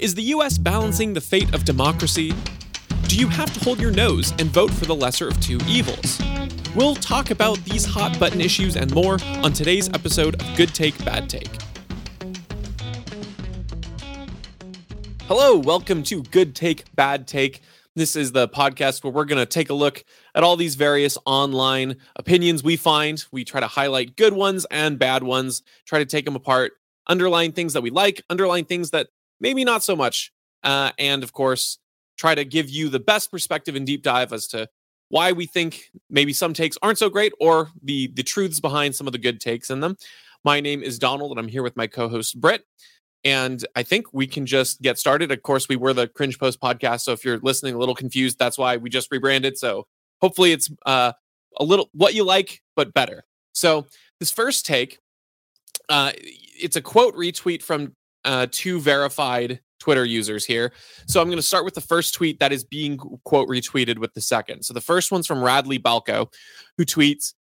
Is the US balancing the fate of democracy? Do you have to hold your nose and vote for the lesser of two evils? We'll talk about these hot button issues and more on today's episode of Good Take, Bad Take. Hello, welcome to Good Take, Bad Take. This is the podcast where we're going to take a look at all these various online opinions we find. We try to highlight good ones and bad ones, try to take them apart, underline things that we like, underline things that maybe not so much, uh, and of course, try to give you the best perspective and deep dive as to why we think maybe some takes aren't so great or the the truths behind some of the good takes in them. My name is Donald, and I'm here with my co-host Britt. And I think we can just get started. Of course, we were the Cringe Post podcast, so if you're listening a little confused, that's why we just rebranded. So hopefully, it's uh, a little what you like, but better. So this first take, uh, it's a quote retweet from uh, two verified Twitter users here. So I'm going to start with the first tweet that is being quote retweeted with the second. So the first one's from Radley Balko, who tweets,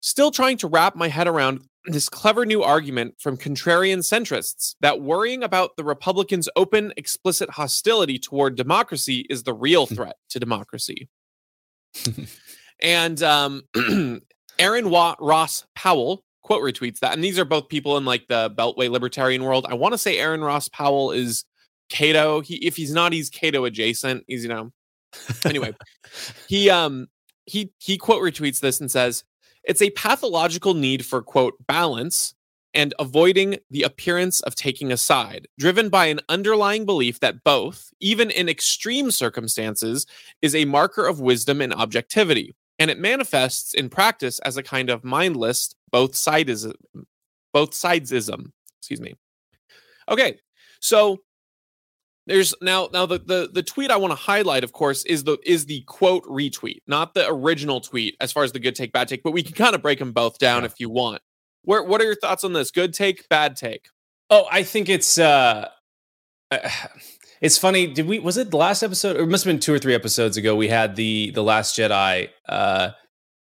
Still trying to wrap my head around this clever new argument from contrarian centrists that worrying about the Republicans' open, explicit hostility toward democracy is the real threat to democracy. and um, Aaron Wa- Ross Powell quote retweets that. And these are both people in like the Beltway libertarian world. I want to say Aaron Ross Powell is Cato. He if he's not, he's Cato adjacent. He's you know. anyway, he um he he quote retweets this and says it's a pathological need for quote balance and avoiding the appearance of taking a side, driven by an underlying belief that both, even in extreme circumstances, is a marker of wisdom and objectivity. And it manifests in practice as a kind of mindless both sides both sidesism. Excuse me. Okay, so there's now now the the the tweet I want to highlight, of course, is the is the quote retweet, not the original tweet as far as the good take, bad take, but we can kind of break them both down yeah. if you want. Where what are your thoughts on this? Good take, bad take? Oh, I think it's uh, uh it's funny. Did we was it the last episode or it must have been two or three episodes ago we had the the last Jedi uh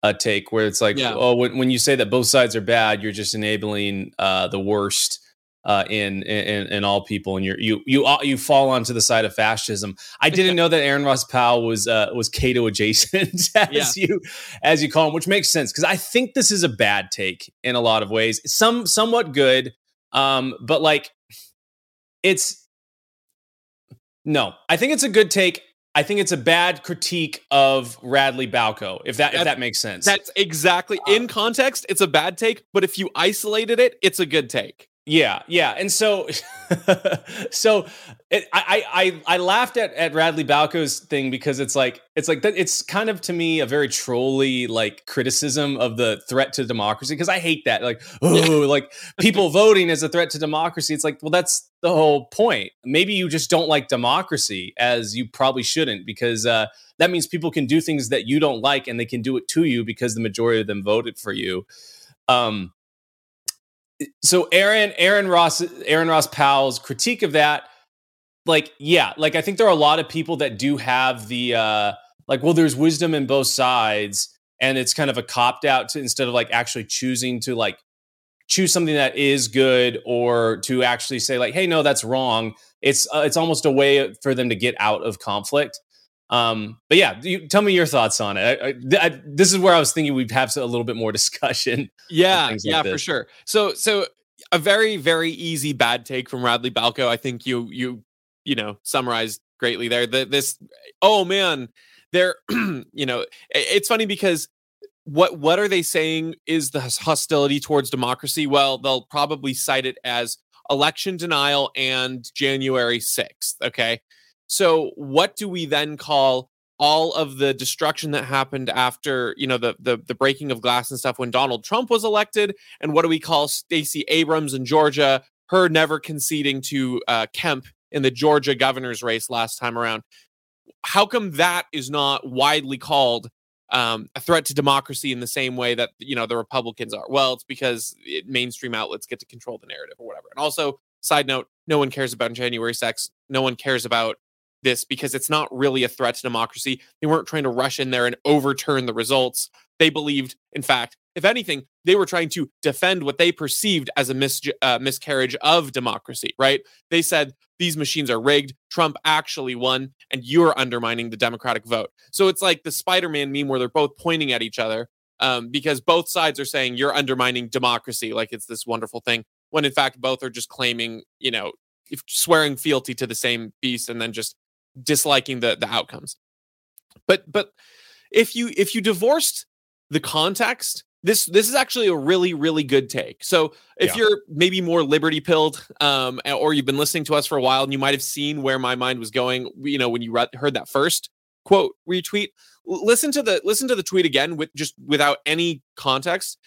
a take where it's like, yeah. oh, when, when you say that both sides are bad, you're just enabling uh, the worst uh, in, in in all people, and you're you you you fall onto the side of fascism. I didn't know that Aaron Ross Powell was uh, was Cato adjacent, as yeah. you as you call him, which makes sense because I think this is a bad take in a lot of ways. Some somewhat good, um, but like it's no, I think it's a good take. I think it's a bad critique of Radley Balko, if that if that makes sense. That's exactly uh, in context. It's a bad take, but if you isolated it, it's a good take. Yeah, yeah, and so, so it, I, I I laughed at at Radley Balko's thing because it's like it's like that it's kind of to me a very trolly like criticism of the threat to democracy because I hate that like oh like people voting as a threat to democracy. It's like well that's the whole point. Maybe you just don't like democracy as you probably shouldn't because uh, that means people can do things that you don't like and they can do it to you because the majority of them voted for you. Um, so Aaron Aaron Ross Aaron Ross Powell's critique of that like yeah like I think there are a lot of people that do have the uh like well there's wisdom in both sides and it's kind of a copped out to instead of like actually choosing to like choose something that is good or to actually say like hey no that's wrong. It's uh, it's almost a way for them to get out of conflict um, but yeah, you, tell me your thoughts on it. I, I, I, this is where I was thinking we'd have a little bit more discussion. Yeah, yeah, for sure. So, so a very very easy bad take from Radley Balko. I think you you you know summarized greatly there. The, this oh man, they're you know it's funny because what what are they saying is the hostility towards democracy? Well, they'll probably cite it as election denial and January 6th, okay? So what do we then call all of the destruction that happened after, you know, the the the breaking of glass and stuff when Donald Trump was elected and what do we call Stacey Abrams in Georgia, her never conceding to uh, Kemp in the Georgia governor's race last time around? How come that is not widely called um, a threat to democracy in the same way that you know the Republicans are. Well, it's because it, mainstream outlets get to control the narrative or whatever. And also, side note, no one cares about January 6th. No one cares about this because it's not really a threat to democracy. They weren't trying to rush in there and overturn the results. They believed, in fact, if anything, they were trying to defend what they perceived as a mis- uh, miscarriage of democracy, right? They said these machines are rigged. Trump actually won, and you're undermining the Democratic vote. So it's like the Spider Man meme where they're both pointing at each other um, because both sides are saying you're undermining democracy, like it's this wonderful thing, when in fact both are just claiming, you know, swearing fealty to the same beast and then just disliking the the outcomes. But but if you if you divorced the context this this is actually a really really good take so if yeah. you're maybe more liberty pilled um or you've been listening to us for a while and you might have seen where my mind was going you know when you read, heard that first quote retweet listen to the listen to the tweet again with just without any context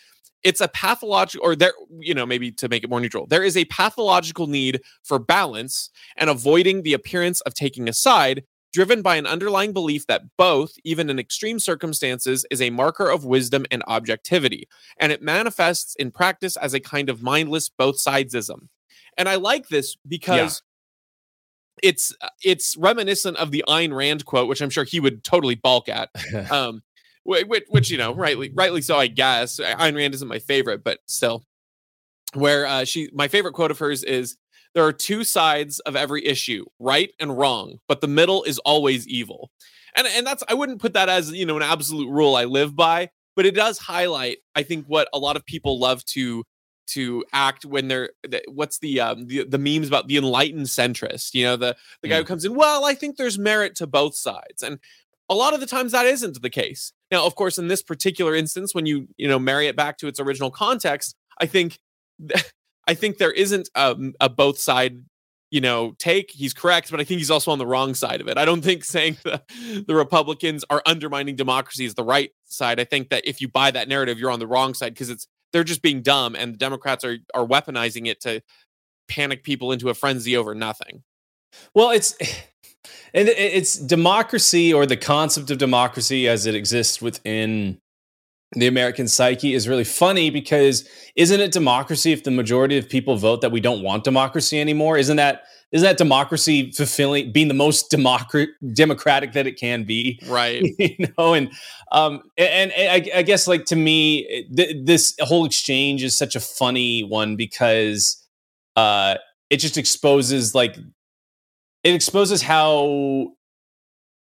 it's a pathological or there you know maybe to make it more neutral there is a pathological need for balance and avoiding the appearance of taking a side driven by an underlying belief that both, even in extreme circumstances, is a marker of wisdom and objectivity. And it manifests in practice as a kind of mindless both sidesism. And I like this because yeah. it's uh, it's reminiscent of the Ayn Rand quote, which I'm sure he would totally balk at. um, which, which, you know, rightly rightly so, I guess. Ayn Rand isn't my favorite, but still. Where uh, she, my favorite quote of hers is, there are two sides of every issue, right and wrong, but the middle is always evil. And and that's I wouldn't put that as, you know, an absolute rule I live by, but it does highlight I think what a lot of people love to to act when they're what's the um the, the memes about the enlightened centrist, you know, the the guy who mm. comes in, well, I think there's merit to both sides. And a lot of the times that isn't the case. Now, of course, in this particular instance, when you you know marry it back to its original context, I think I think there isn't a, a both side you know take. He's correct but i think he's also on the wrong side of it. I don't think saying the, the republicans are undermining democracy is the right side. I think that if you buy that narrative you're on the wrong side because it's they're just being dumb and the democrats are are weaponizing it to panic people into a frenzy over nothing. Well it's and it's democracy or the concept of democracy as it exists within the American psyche is really funny because isn't it democracy if the majority of people vote that we don't want democracy anymore? Isn't that isn't that democracy fulfilling being the most democrat democratic that it can be? Right. you know, and um and, and I, I, guess like to me th- this whole exchange is such a funny one because uh it just exposes like it exposes how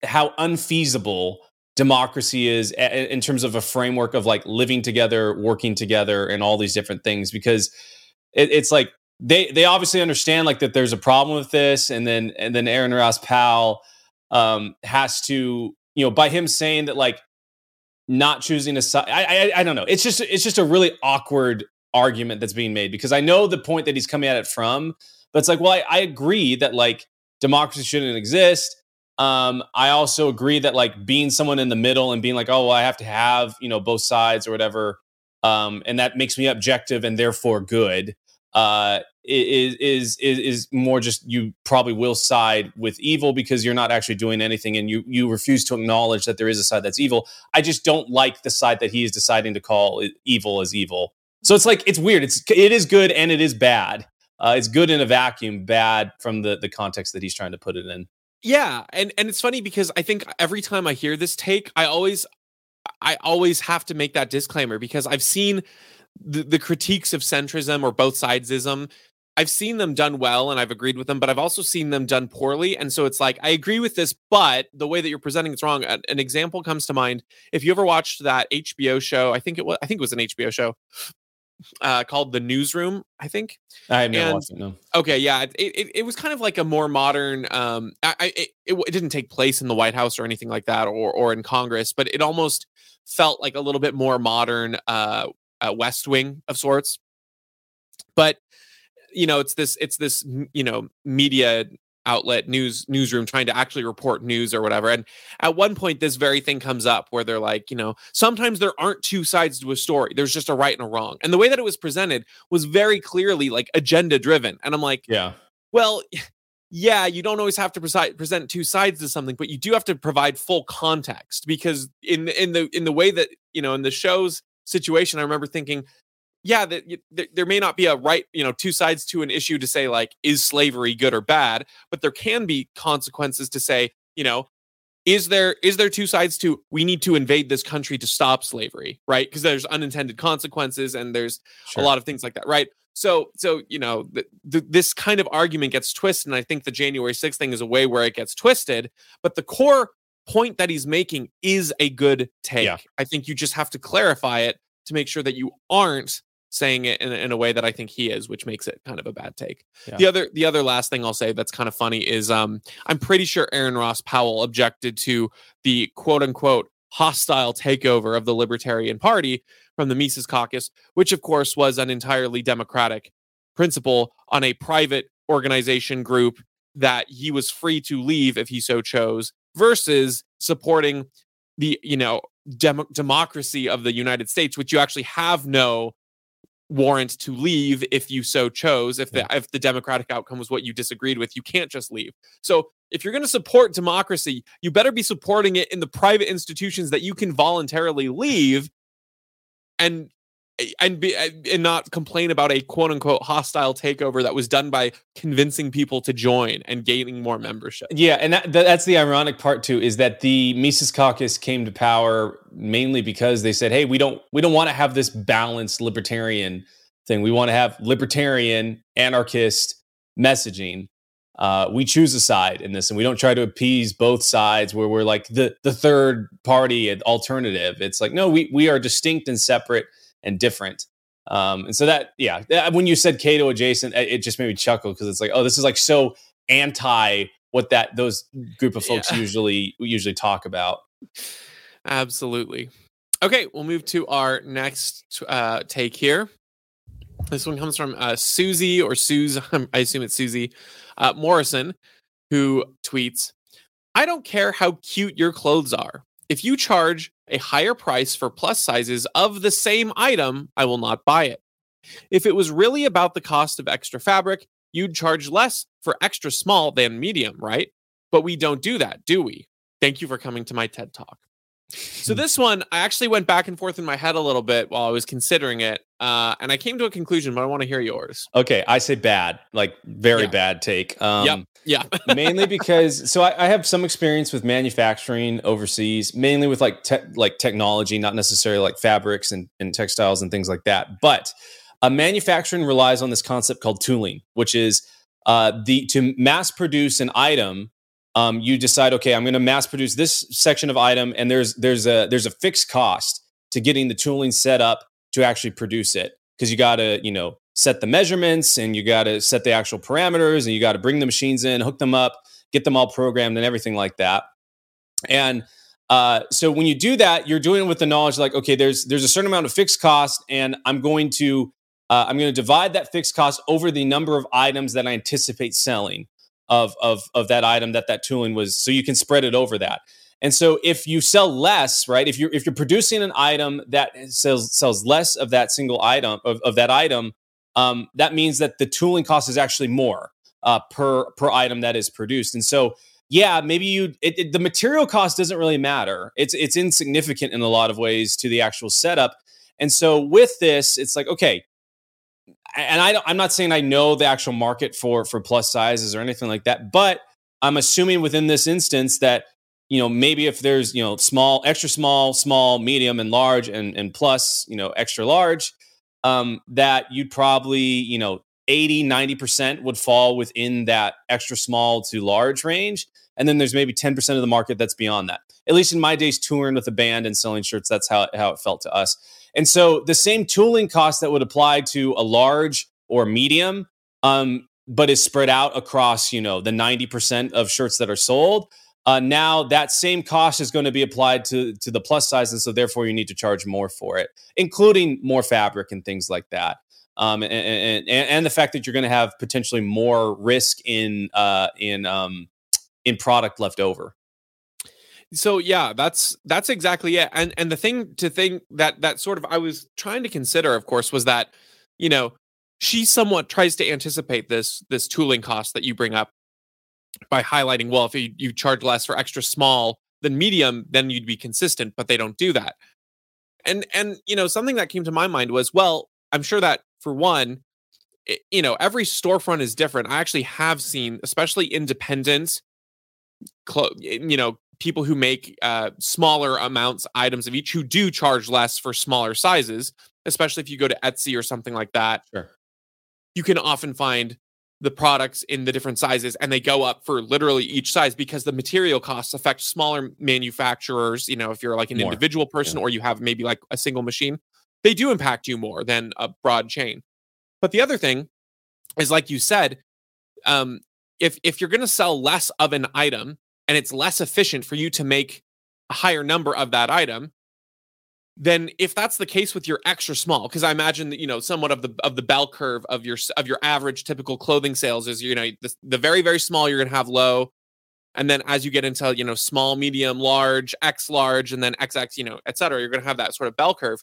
how unfeasible democracy is in terms of a framework of like living together, working together, and all these different things. Because it, it's like they they obviously understand like that there's a problem with this, and then and then Aaron Ross Powell um, has to you know by him saying that like not choosing a side. I, I I don't know. It's just it's just a really awkward argument that's being made because I know the point that he's coming at it from, but it's like well I, I agree that like democracy shouldn't exist um, I also agree that like being someone in the middle and being like, oh, well, I have to have you know both sides or whatever, um, and that makes me objective and therefore good. Uh, is is is is more just you probably will side with evil because you're not actually doing anything and you you refuse to acknowledge that there is a side that's evil. I just don't like the side that he is deciding to call evil as evil. So it's like it's weird. It's it is good and it is bad. Uh, it's good in a vacuum, bad from the the context that he's trying to put it in. Yeah, and and it's funny because I think every time I hear this take, I always I always have to make that disclaimer because I've seen the, the critiques of centrism or both sidesism. I've seen them done well and I've agreed with them, but I've also seen them done poorly. And so it's like, I agree with this, but the way that you're presenting it's wrong. An, example comes to mind. If you ever watched that HBO show, I think it was I think it was an HBO show uh, called The Newsroom, I think. I have never And- watched it. No. Okay, yeah, it, it, it was kind of like a more modern. Um, I, I it, it, it didn't take place in the White House or anything like that, or or in Congress, but it almost felt like a little bit more modern, uh, uh West Wing of sorts. But you know, it's this it's this you know media outlet news newsroom trying to actually report news or whatever and at one point this very thing comes up where they're like you know sometimes there aren't two sides to a story there's just a right and a wrong and the way that it was presented was very clearly like agenda driven and i'm like Yeah. well, yeah, you don't always have to present two sides to something, but you do have to provide full context because in in the in the way that you know in the show's situation, I remember thinking, yeah, that y- th- there may not be a right, you know, two sides to an issue to say like is slavery good or bad, but there can be consequences to say, you know, is there is there two sides to we need to invade this country to stop slavery, right? Because there's unintended consequences and there's Sure. a lot of things like that, right? So, so you know, th- th- this kind of argument gets twisted, and I think the January 6th thing is a way where it gets twisted. But the core point that he's making is a good take. Yeah. I think you just have to clarify it to make sure that you aren't saying it in, a- in a way that I think he is, which makes it kind of a bad take. Yeah. The other, the other last thing I'll say that's kind of funny is, um, I'm pretty sure Aaron Ross Powell objected to the quote unquote hostile takeover of the Libertarian Party from the Mises Caucus, which of course was an entirely democratic principle on a private organization group that he was free to leave if he so chose, versus supporting the you know dem- democracy of the United States, which you actually have no warrant to leave if you so chose if the if the democratic outcome was what you disagreed with you can't just leave. So if you're going to support democracy you better be supporting it in the private institutions that you can voluntarily leave and and be and not complain about a quote unquote hostile takeover that was done by convincing people to join and gaining more membership Yeah, and that, that, that's the ironic part too is that the Mises Caucus came to power mainly because they said, "Hey, we don't we don't want to have this balanced libertarian thing. We want to have libertarian anarchist messaging. Uh, we choose a side in this, and we don't try to appease both sides where we're like the the third party alternative. It's like no, we we are distinct and separate and different." Um, and so that, yeah, that- when you said Cato adjacent, it it just made me chuckle because it's like, oh, this is like so anti what that those group of folks Yeah. usually usually talk about. Absolutely. Okay, we'll move to our next uh, take here. This one comes from uh, Susie or Suze, I assume it's Susie uh, Morrison, who tweets I don't care how cute your clothes are. If you charge a higher price for plus sizes of the same item, I will not buy it. If it was really about the cost of extra fabric, you'd charge less for extra small than medium, right? But we don't do that, do we? Thank you for coming to my TED Talk. So this one, I actually went back and forth in my head a little bit while I was considering it, uh, and I came to a conclusion. But I want to hear yours. Okay, I say bad, like very Yeah. bad take. Um, Yeah, mainly because so I, I have some experience with manufacturing overseas, mainly with like te- like technology, not necessarily like fabrics and, and textiles and things like that. But uh, manufacturing relies on this concept called tooling, which is uh, the to mass produce an item. Um, you decide, okay, I'm going to mass produce this section of item, and there's there's a there's a fixed cost to getting the tooling set up to actually produce it because you got to you know set the measurements and you got to set the actual parameters and you got to bring the machines in, hook them up, get them all programmed and everything like that. And uh, so when you do that, you're doing it with the knowledge like, okay, there's there's a certain amount of fixed cost, and I'm going to uh, I'm going to divide that fixed cost over the number of items that I anticipate selling of of of that item that that tooling was, so you can spread it over that. And so if you sell less, right? If you're if you're producing an item that sells sells less of that single item of, of that item, um, that means that the tooling cost is actually more uh, per per item that is produced. And so, yeah, maybe you it, it- the material cost doesn't really matter. It's it's insignificant in a lot of ways to the actual setup. And so with this, it's like okay, and I I'm not saying I know the actual market for for plus sizes or anything like that, but I'm assuming within this instance that you know maybe if there's you know small, extra small, small, medium, and large, and and plus you know extra large, um, that you'd probably you know 80, 90% would fall within that extra small to large range. And then there's maybe 10% of the market that's beyond that. At least in my days touring with a band and selling shirts, that's how, how it felt to us. And so the same tooling cost that would apply to a large or medium, um, but is spread out across, you know, the 90% of shirts that are sold. Uh, now that same cost is going to be applied to to the plus size, and so therefore you need to charge more for it, including more fabric and things like that. Um, and, and, and the fact that you're going to have potentially more risk in uh, in um, in product left over. So yeah, that's that's exactly it. And and the thing to think that that sort of I was trying to consider, of course, was that you know she somewhat tries to anticipate this this tooling cost that you bring up by highlighting, well, if you, you charge less for extra small than medium, then you'd be consistent, but they don't do that. And and you know, something that came to my mind was, well, I'm sure that for one, it, you know, every storefront is different. I actually have seen, especially independent, clo- eh, you know, people who make uh, smaller amounts items of each who do charge less for smaller sizes, especially if you go to Etsy or something like that. Sure. You can often find the products in the different sizes and they go up for literally each size because the material costs affect smaller manufacturers you know if you're like an More. individual person Yeah. or you have maybe like a single machine they do impact you more than a broad chain but the other thing is like you said um if if you're going to sell less of an item and it's less efficient for you to make a higher number of that item then if that's the case with your extra small because i imagine that you know somewhat of the of the bell curve of your of your average typical clothing sales is you know the, the very very small you're going to have low and then as you get into you know small medium large x large and then xx you know et cetera you're going to have that sort of bell curve.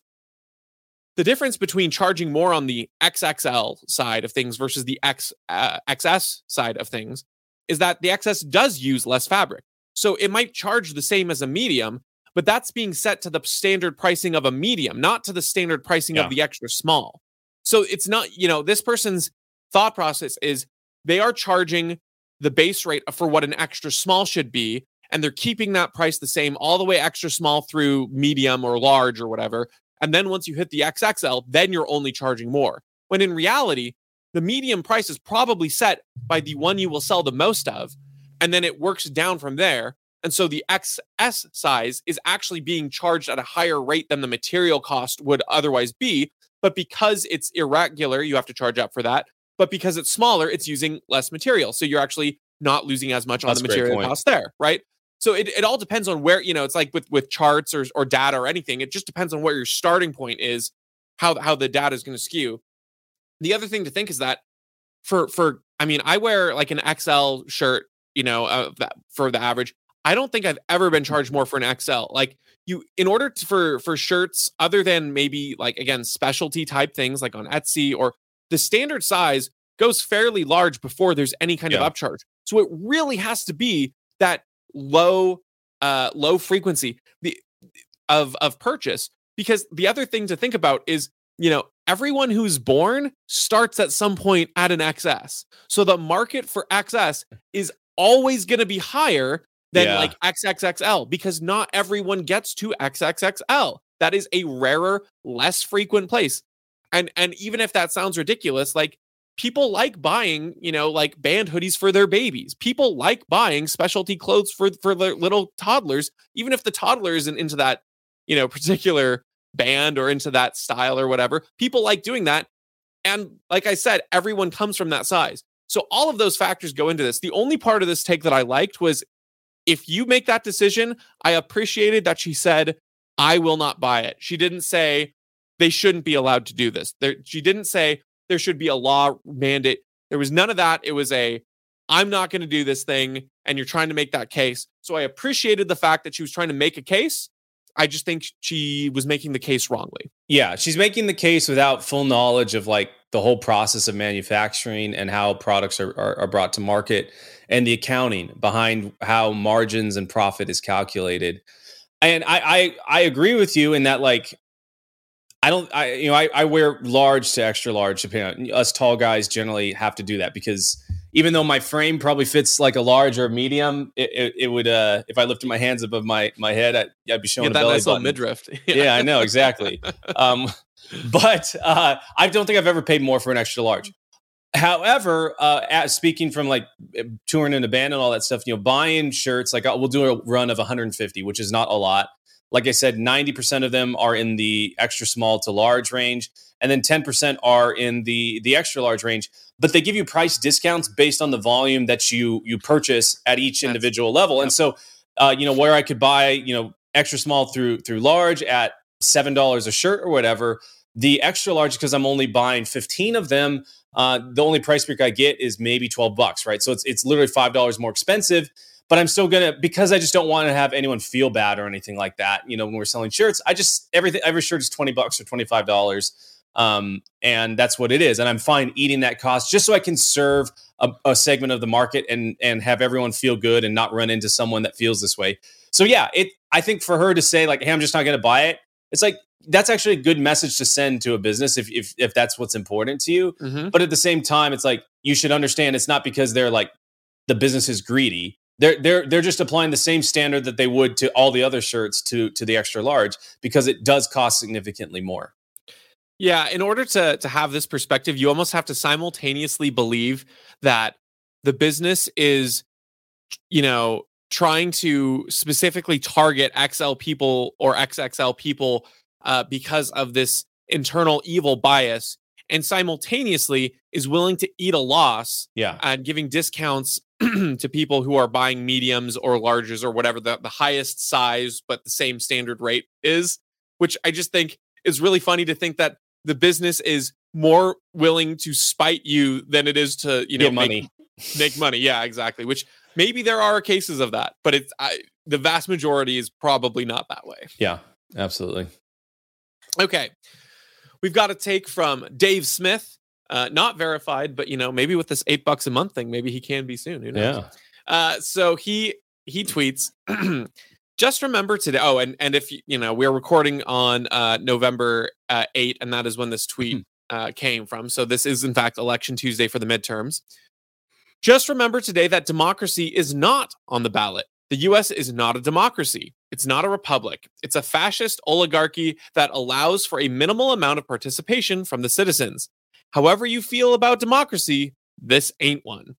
The difference between charging more on the xxl side of things versus the x uh, xs side of things is that the xs does use less fabric so it might charge the same as a medium but that's being set to the standard pricing of a medium, not to the standard pricing Yeah. of the extra small. So it's not, you know, this person's thought process is they are charging the base rate for what an extra small should be, and they're keeping that price the same all the way extra small through medium or large or whatever. And then once you hit the XXL, then you're only charging more. When in reality, the medium price is probably set by the one you will sell the most of, and then it works down from there. And so the XS size is actually being charged at a higher rate than the material cost would otherwise be. But because it's irregular, you have to charge up for that. But because it's smaller, it's using less material. So you're actually not losing as much That's on the material cost there, right? So it, it all depends on where, you know, it's like with with charts or or data or anything. It just depends on where your starting point is, how how the data is going to skew. The other thing to think is that for for I mean, I wear like an XL shirt, you know, uh, for the average. I don't think I've ever been charged more for an XL. Like you, in order to, for for shirts, other than maybe like again specialty type things like on Etsy or the standard size goes fairly large before there's any kind Yeah. of upcharge. So it really has to be that low uh low frequency the of of purchase because the other thing to think about is you know everyone who's born starts at some point at an XS. So the market for XS is always going to be higher than Yeah. like XXXL because not everyone gets to XXXL. That is a rarer, less frequent place. And and even if that sounds ridiculous, like people like buying, you know, like band hoodies for their babies. People like buying specialty clothes for for their little toddlers, even if the toddler isn't into that, you know, particular band or into that style or whatever. People like doing that. And like I said, everyone comes from that size. So all of those factors go into this. The only part of this take that I liked was if you make that decision, I appreciated that she said, I will not buy it. She didn't say they shouldn't be allowed to do this. There, she didn't say there should be a law mandate. There was none of that. It was a, I'm not going to do this thing. And you're trying to make that case. So I appreciated the fact that she was trying to make a case. I just think she was making the case wrongly. Yeah, she's making the case without full knowledge of like the whole process of manufacturing and how products are, are, are brought to market and the accounting behind how margins and profit is calculated. And I I, I agree with you in that like I don't I you know I, I wear large to extra large depending on us tall guys generally have to do that because even though my frame probably fits like a large or a medium, it, it, it would uh if I lifted my hands above my my head, I'd, I'd be showing Get a that belly nice little midriff. yeah, I know exactly. Um, but uh, I don't think I've ever paid more for an extra large. However, uh, at, speaking from like touring in a band and all that stuff, you know, buying shirts, like we'll do a run of 150, which is not a lot. Like I said, 90% of them are in the extra small to large range, and then 10% are in the the extra large range. But they give you price discounts based on the volume that you you purchase at each individual level. Yep. And so, uh, you know, where I could buy, you know, extra small through through large at seven dollars a shirt or whatever. The extra large, because I'm only buying 15 of them, uh, the only price break I get is maybe 12 bucks, right? So it's it's literally five dollars more expensive but I'm still gonna because I just don't want to have anyone feel bad or anything like that. You know, when we're selling shirts, I just everything every shirt is twenty bucks or twenty five dollars, um, and that's what it is. And I'm fine eating that cost just so I can serve a, a, segment of the market and and have everyone feel good and not run into someone that feels this way. So yeah, it. I think for her to say like, "Hey, I'm just not gonna buy it," it's like that's actually a good message to send to a business if if if that's what's important to you. Mm-hmm. But at the same time, it's like you should understand it's not because they're like the business is greedy they're they're they're just applying the same standard that they would to all the other shirts to to the extra large because it does cost significantly more. Yeah, in order to to have this perspective, you almost have to simultaneously believe that the business is you know trying to specifically target XL people or XXL people uh, because of this internal evil bias and simultaneously is willing to eat a loss yeah. and giving discounts to people who are buying mediums or larges or whatever the, the highest size but the same standard rate is which i just think is really funny to think that the business is more willing to spite you than it is to you know Get money. make, make money. Yeah exactly which maybe there are cases of that but it's I, the vast majority is probably not that way. Yeah absolutely. Okay we've got a take from dave smith uh, not verified, but you know, maybe with this eight bucks a month thing, maybe he can be soon. Who knows? Yeah. Uh, so he he tweets. just remember today. Oh, and and if you know we're recording on uh, November uh, eight, and that is when this tweet hmm. uh, came from. So this is in fact election Tuesday for the midterms. Just remember today that democracy is not on the ballot. The U.S. is not a democracy. It's not a republic. It's a fascist oligarchy that allows for a minimal amount of participation from the citizens however you feel about democracy, this ain't one.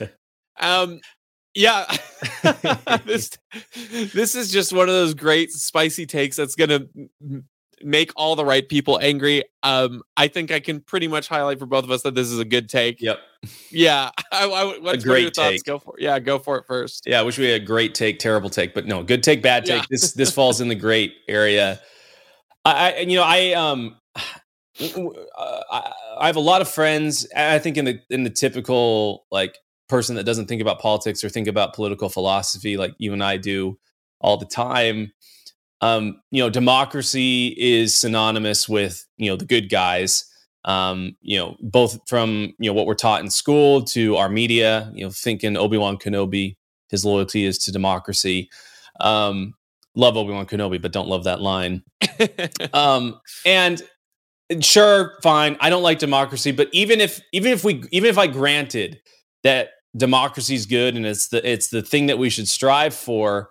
um, yeah, this this is just one of those great spicy takes that's gonna make all the right people angry. Um, I think I can pretty much highlight for both of us that this is a good take. Yep. Yeah. I, I, what's, a great take. Go for it. Yeah, go for it first. Yeah, I wish we had a great take, terrible take, but no, good take, bad take. Yeah. This this falls in the great area. I, I you know I um uh, I have a lot of friends. I think in the in the typical like person that doesn't think about politics or think about political philosophy like you and I do all the time. Um, you know, democracy is synonymous with you know the good guys. Um, you know, both from you know what we're taught in school to our media. You know, thinking Obi Wan Kenobi, his loyalty is to democracy. Um, love Obi Wan Kenobi, but don't love that line. um, and sure, fine. I don't like democracy, but even if even if we even if I granted that democracy is good and it's the it's the thing that we should strive for,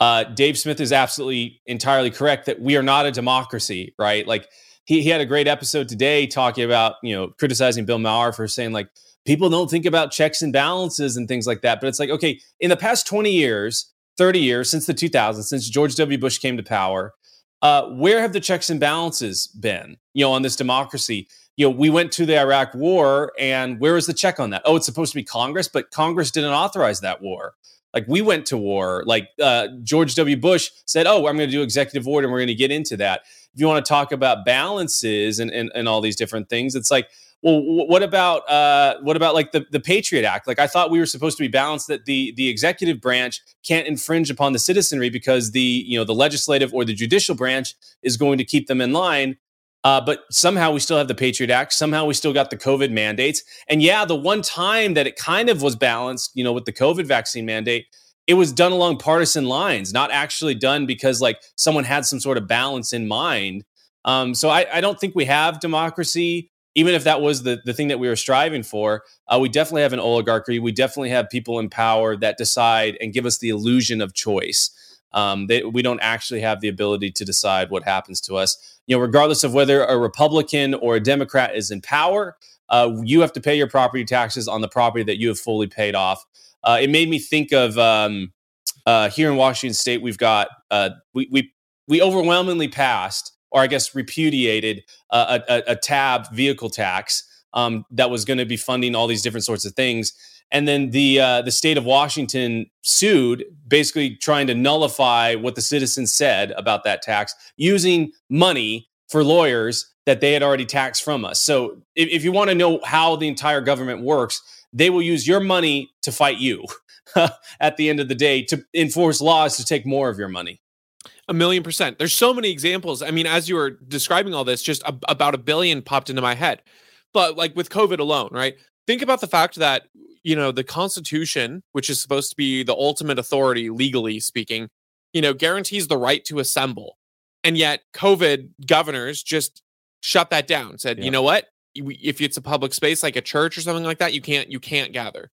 uh, Dave Smith is absolutely entirely correct that we are not a democracy, right? Like he he had a great episode today talking about you know criticizing Bill Maher for saying like people don't think about checks and balances and things like that, but it's like okay, in the past twenty years. 30 years since the 2000s, since George W. Bush came to power, uh, where have the checks and balances been? You know, on this democracy. You know, we went to the Iraq War, and where is the check on that? Oh, it's supposed to be Congress, but Congress didn't authorize that war. Like we went to war. Like uh, George W. Bush said, "Oh, I'm going to do executive order, and we're going to get into that." If you want to talk about balances and, and and all these different things, it's like well, what about uh, what about like the, the Patriot Act? Like I thought we were supposed to be balanced that the the executive branch can't infringe upon the citizenry because the you know the legislative or the judicial branch is going to keep them in line. Uh, but somehow we still have the Patriot Act. Somehow we still got the COVID mandates. And yeah, the one time that it kind of was balanced, you know, with the COVID vaccine mandate, it was done along partisan lines, not actually done because like someone had some sort of balance in mind. Um, so I, I don't think we have democracy even if that was the, the thing that we were striving for, uh, we definitely have an oligarchy. We definitely have people in power that decide and give us the illusion of choice. Um, they, we don't actually have the ability to decide what happens to us. You know, regardless of whether a Republican or a Democrat is in power, uh, you have to pay your property taxes on the property that you have fully paid off. Uh, it made me think of um, uh, here in Washington State, we've got uh, we we we overwhelmingly passed, or I guess repudiated, a, a, a tab vehicle tax um, that was going to be funding all these different sorts of things. And then the uh, the state of Washington sued, basically trying to nullify what the citizens said about that tax using money for lawyers that they had already taxed from us. So if, if you want to know how the entire government works, they will use your money to fight you at the end of the day to enforce laws to take more of your money. A million percent. There's so many examples. I mean, as you were describing all this, just a, about a billion popped into my head. But like with COVID alone, right? Think about the fact that, you know, the Constitution, which is supposed to be the ultimate authority, legally speaking, you know, guarantees the right to assemble. And yet, COVID governors just shut that down, said, Yeah. you know what? If it's a public space like a church or something like that, you can't you can't gather.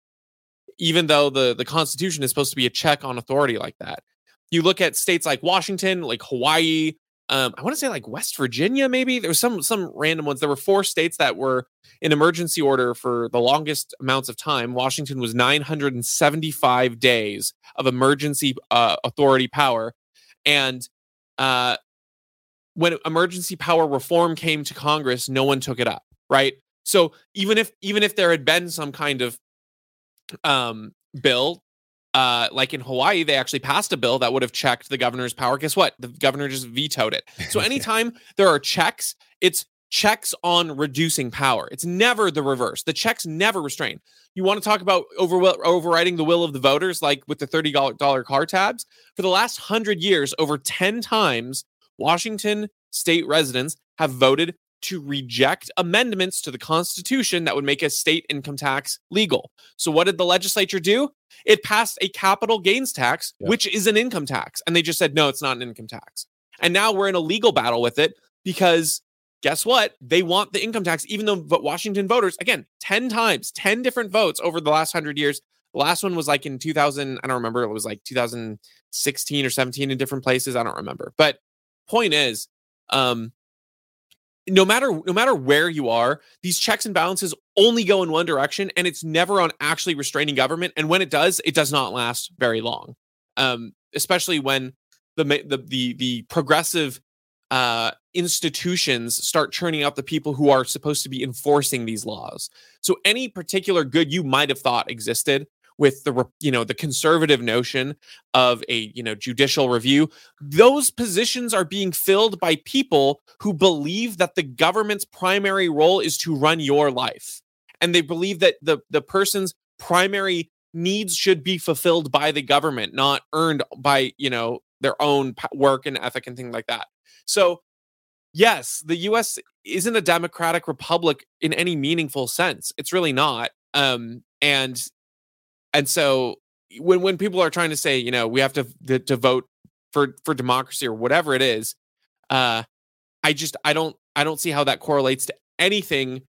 Even though the the Constitution is supposed to be a check on authority like that. You look at states like Washington, like Hawaii, um, I want to say like West Virginia, maybe there was some some random ones. There were four states that were in emergency order for the longest amounts of time. Washington was 975 days of emergency uh, authority power, and uh, when emergency power reform came to Congress, no one took it up. Right. So even if even if there had been some kind of um, bill uh, like in Hawaii, they actually passed a bill that would have checked the governor's power. Guess what? The governor just vetoed it. So anytime there are checks, it's checks on reducing power. It's never the reverse. The checks never restrain. You want to talk about over, overriding the will of the voters, like with the $30 car tabs? For the last hundred years, over 10 times, Washington state residents have voted to reject amendments to the Constitution that would make a state income tax legal. So, what did the legislature do? It passed a capital gains tax, Yeah. which is an income tax. And they just said, no, it's not an income tax. And now we're in a legal battle with it because guess what? They want the income tax, even though Washington voters, again, 10 times, 10 different votes over the last 100 years. The last one was like in 2000, I don't remember, it was like 2016 or 17 in different places. I don't remember. But point is, um, no matter no matter where you are, these checks and balances only go in one direction, and it's never on actually restraining government. And when it does, it does not last very long. Um, especially when the the the, the progressive uh, institutions start churning out the people who are supposed to be enforcing these laws. So any particular good you might have thought existed with the you know the conservative notion of a you know judicial review those positions are being filled by people who believe that the government's primary role is to run your life. And they believe that the the person's primary needs should be fulfilled by the government not earned by you know their own work and ethic and things like that. So yes the US isn't a democratic republic in any meaningful sense. It's really not. Um and and so when when people are trying to say you know we have to to, to vote for for democracy or whatever it is uh i just i don't i don't see how that correlates to anything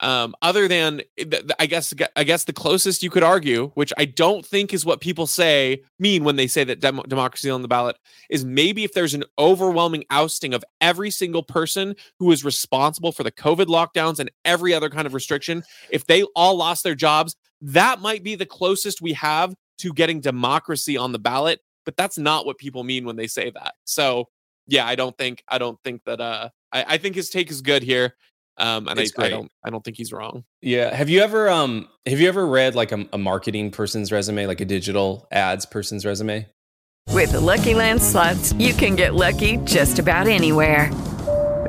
um other than th- th- i guess i guess the closest you could argue which i don't think is what people say mean when they say that dem- democracy on the ballot is maybe if there's an overwhelming ousting of every single person who is responsible for the covid lockdowns and every other kind of restriction if they all lost their jobs that might be the closest we have to getting democracy on the ballot but that's not what people mean when they say that so yeah i don't think i don't think that uh i, I think his take is good here um and I, I don't i don't think he's wrong Yeah. Have you ever um have you ever read like a, a marketing person's resume, like a digital ads person's resume? With the Lucky Land slots, you can get lucky just about anywhere.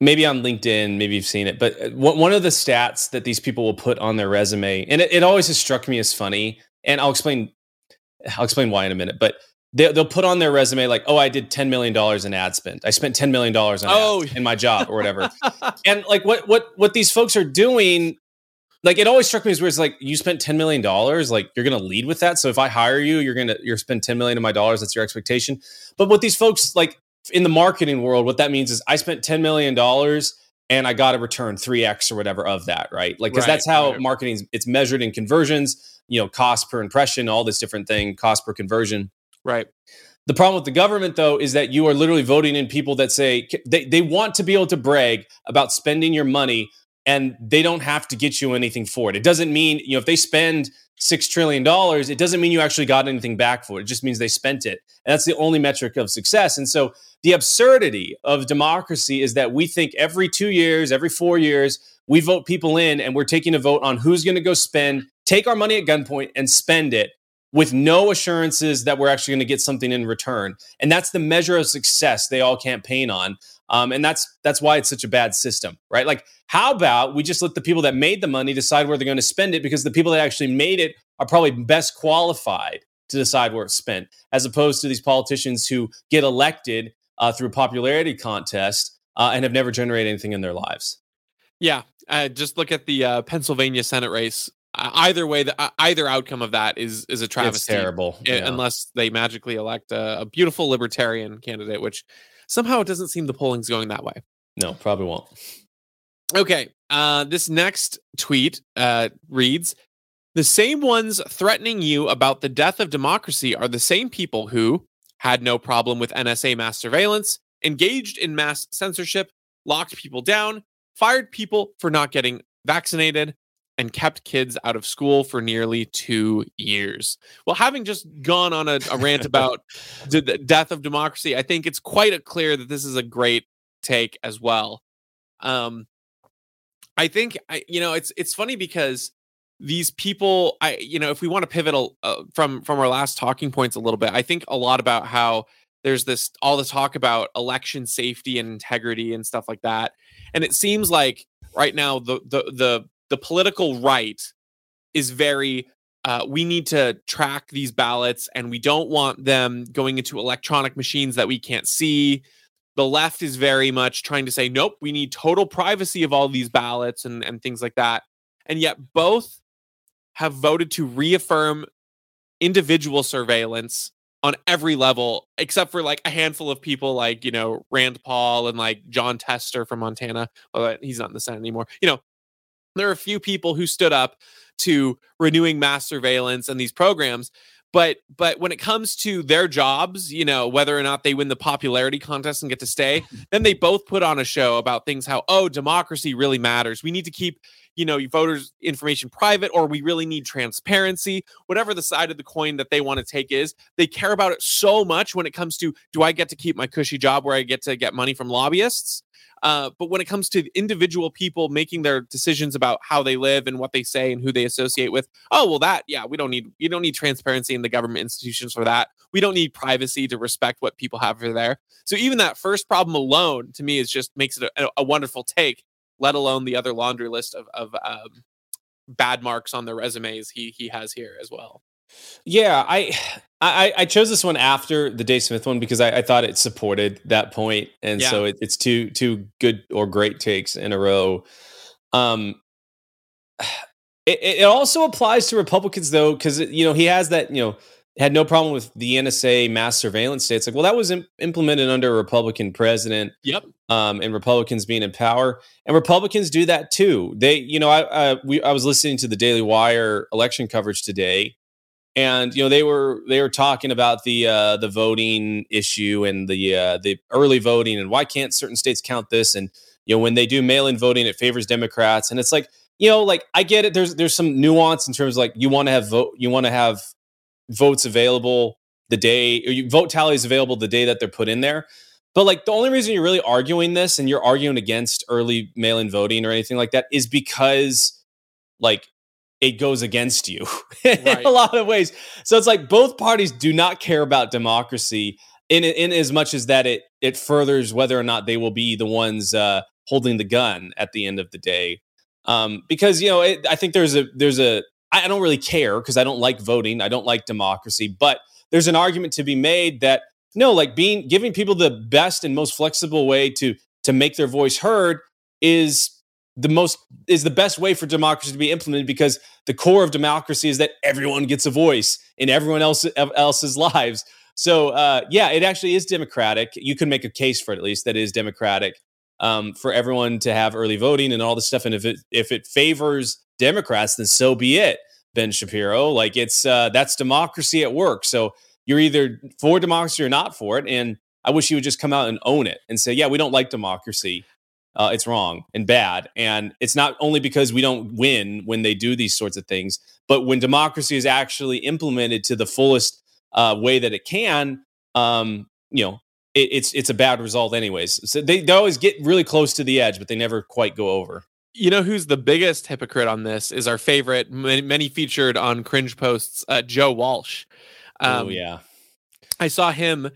maybe on LinkedIn, maybe you've seen it, but uh, one of the stats that these people will put on their resume, and it, it always has struck me as funny, and I'll explain, I'll explain why in a minute, but they, they'll put on their resume like, oh, I did $10 million in ad spend. I spent $10 million on Oh. in my job or whatever. and like what, what, what these folks are doing like it always struck me as weird. It's like you spent ten million dollars, like you're going to lead with that. So if I hire you, you're going to you're spend ten million of my dollars. That's your expectation. But what these folks like in the marketing world, what that means is I spent ten million dollars and I got a return three x or whatever of that, right? Like because Right, that's how right. marketing it's measured in conversions, you know, cost per impression, all this different thing, cost per conversion. Right. The problem with the government, though, is that you are literally voting in people that say they, they want to be able to brag about spending your money and they don't have to get you anything for it. It doesn't mean, you know, if they spend $6 trillion, it doesn't mean you actually got anything back for it. It just means they spent it. And that's the only metric of success. And so the absurdity of democracy is that we think every two years, every four years, we vote people in and we're taking a vote on who's going to go spend, take our money at gunpoint and spend it with no assurances that we're actually going to get something in return. And that's the measure of success they all campaign on. Um, and that's that's why it's such a bad system, right? Like, how about we just let the people that made the money decide where they're going to spend it because the people that actually made it are probably best qualified to decide where it's spent, as opposed to these politicians who get elected uh, through a popularity contest uh, and have never generated anything in their lives. Yeah. Uh, just look at the uh, Pennsylvania Senate race. Uh, either way, the, uh, either outcome of that is is a It's travesty. terrible. i- Yeah. unless they magically elect a, a beautiful libertarian candidate, which somehow it doesn't seem the polling's going that way. no, probably won't. Okay. Uh, this next tweet uh, reads The same ones threatening you about the death of democracy are the same people who had no problem with NSA mass surveillance, engaged in mass censorship, locked people down, fired people for not getting vaccinated, and kept kids out of school for nearly two years. Well, having just gone on a, a rant about the, the death of democracy, I think it's quite a clear that this is a great take as well. Um, I think I, you know it's it's funny because these people I you know if we want to pivot a, uh, from from our last talking points a little bit I think a lot about how there's this all the talk about election safety and integrity and stuff like that and it seems like right now the the the the political right is very uh, we need to track these ballots and we don't want them going into electronic machines that we can't see. The left is very much trying to say nope we need total privacy of all these ballots and, and things like that. And yet both have voted to reaffirm individual surveillance on every level except for like a handful of people like you know rand paul and like john tester from montana well he's not in the senate anymore. You know there are a few people who stood up to renewing mass surveillance and these programs but but when it comes to their jobs you know whether or not they win the popularity contest and get to stay then they both put on a show about things how oh democracy really matters. We need to keep you know voters information private or we really need transparency whatever the side of the coin that they want to take is they care about it so much when it comes to do i get to keep my cushy job where i get to get money from lobbyists uh, but when it comes to individual people making their decisions about how they live and what they say and who they associate with, oh well, that yeah, we don't need you don't need transparency in the government institutions for that. We don't need privacy to respect what people have for there. So even that first problem alone, to me, is just makes it a, a wonderful take. Let alone the other laundry list of of um, bad marks on their resumes he he has here as well. Yeah, I, I I chose this one after the Dave Smith one because I, I thought it supported that point, and Yeah. so it, it's two two good or great takes in a row. Um, it, it also applies to Republicans though, because you know he has that you know had no problem with the NSA mass surveillance state. It's like, well, that was im- implemented under a Republican president Yep. um, and Republicans being in power, and Republicans do that too. They, you know, I uh, we I was listening to the Daily Wire election coverage today, and you know they were they were talking about the uh, the voting issue and the uh, the early voting and why can't certain states count this and you know when they do mail in voting it favors Democrats and it's like you know like I get it there's there's some nuance in terms of like you want to have vote you want to have votes available the day or you, vote tallies available the day that they're put in there but like the only reason you're really arguing this and you're arguing against early mail-in voting or anything like that is because like it goes against you in Right. a lot of ways. So it's like both parties do not care about democracy in in as much as that it it furthers whether or not they will be the ones uh, holding the gun at the end of the day. Um, because you know, it, I think there's a there's a I don't really care because I don't like voting. I don't like democracy, but there's an argument to be made that no, like being giving people the best and most flexible way to to make their voice heard is the most is the best way for democracy to be implemented because the core of democracy is that everyone gets a voice in everyone else else's lives. So uh, yeah, it actually is democratic. You can make a case for it at least that is democratic um, for everyone to have early voting and all this stuff. And if it if it favors Democrats, then so be it. Ben Shapiro, like it's uh, that's democracy at work. So you're either for democracy or not for it. And I wish you would just come out and own it and say, yeah, we don't like democracy uh, it's wrong and bad. And it's not only because we don't win when they do these sorts of things, but when democracy is actually implemented to the fullest uh, way that it can, um, you know, it, it's it's a bad result anyways. So they, they always get really close to the edge, but they never quite go over. You know who's the biggest hypocrite on this is our favorite, many, many featured on cringe posts, uh, Joe Walsh. Um, oh yeah, I saw him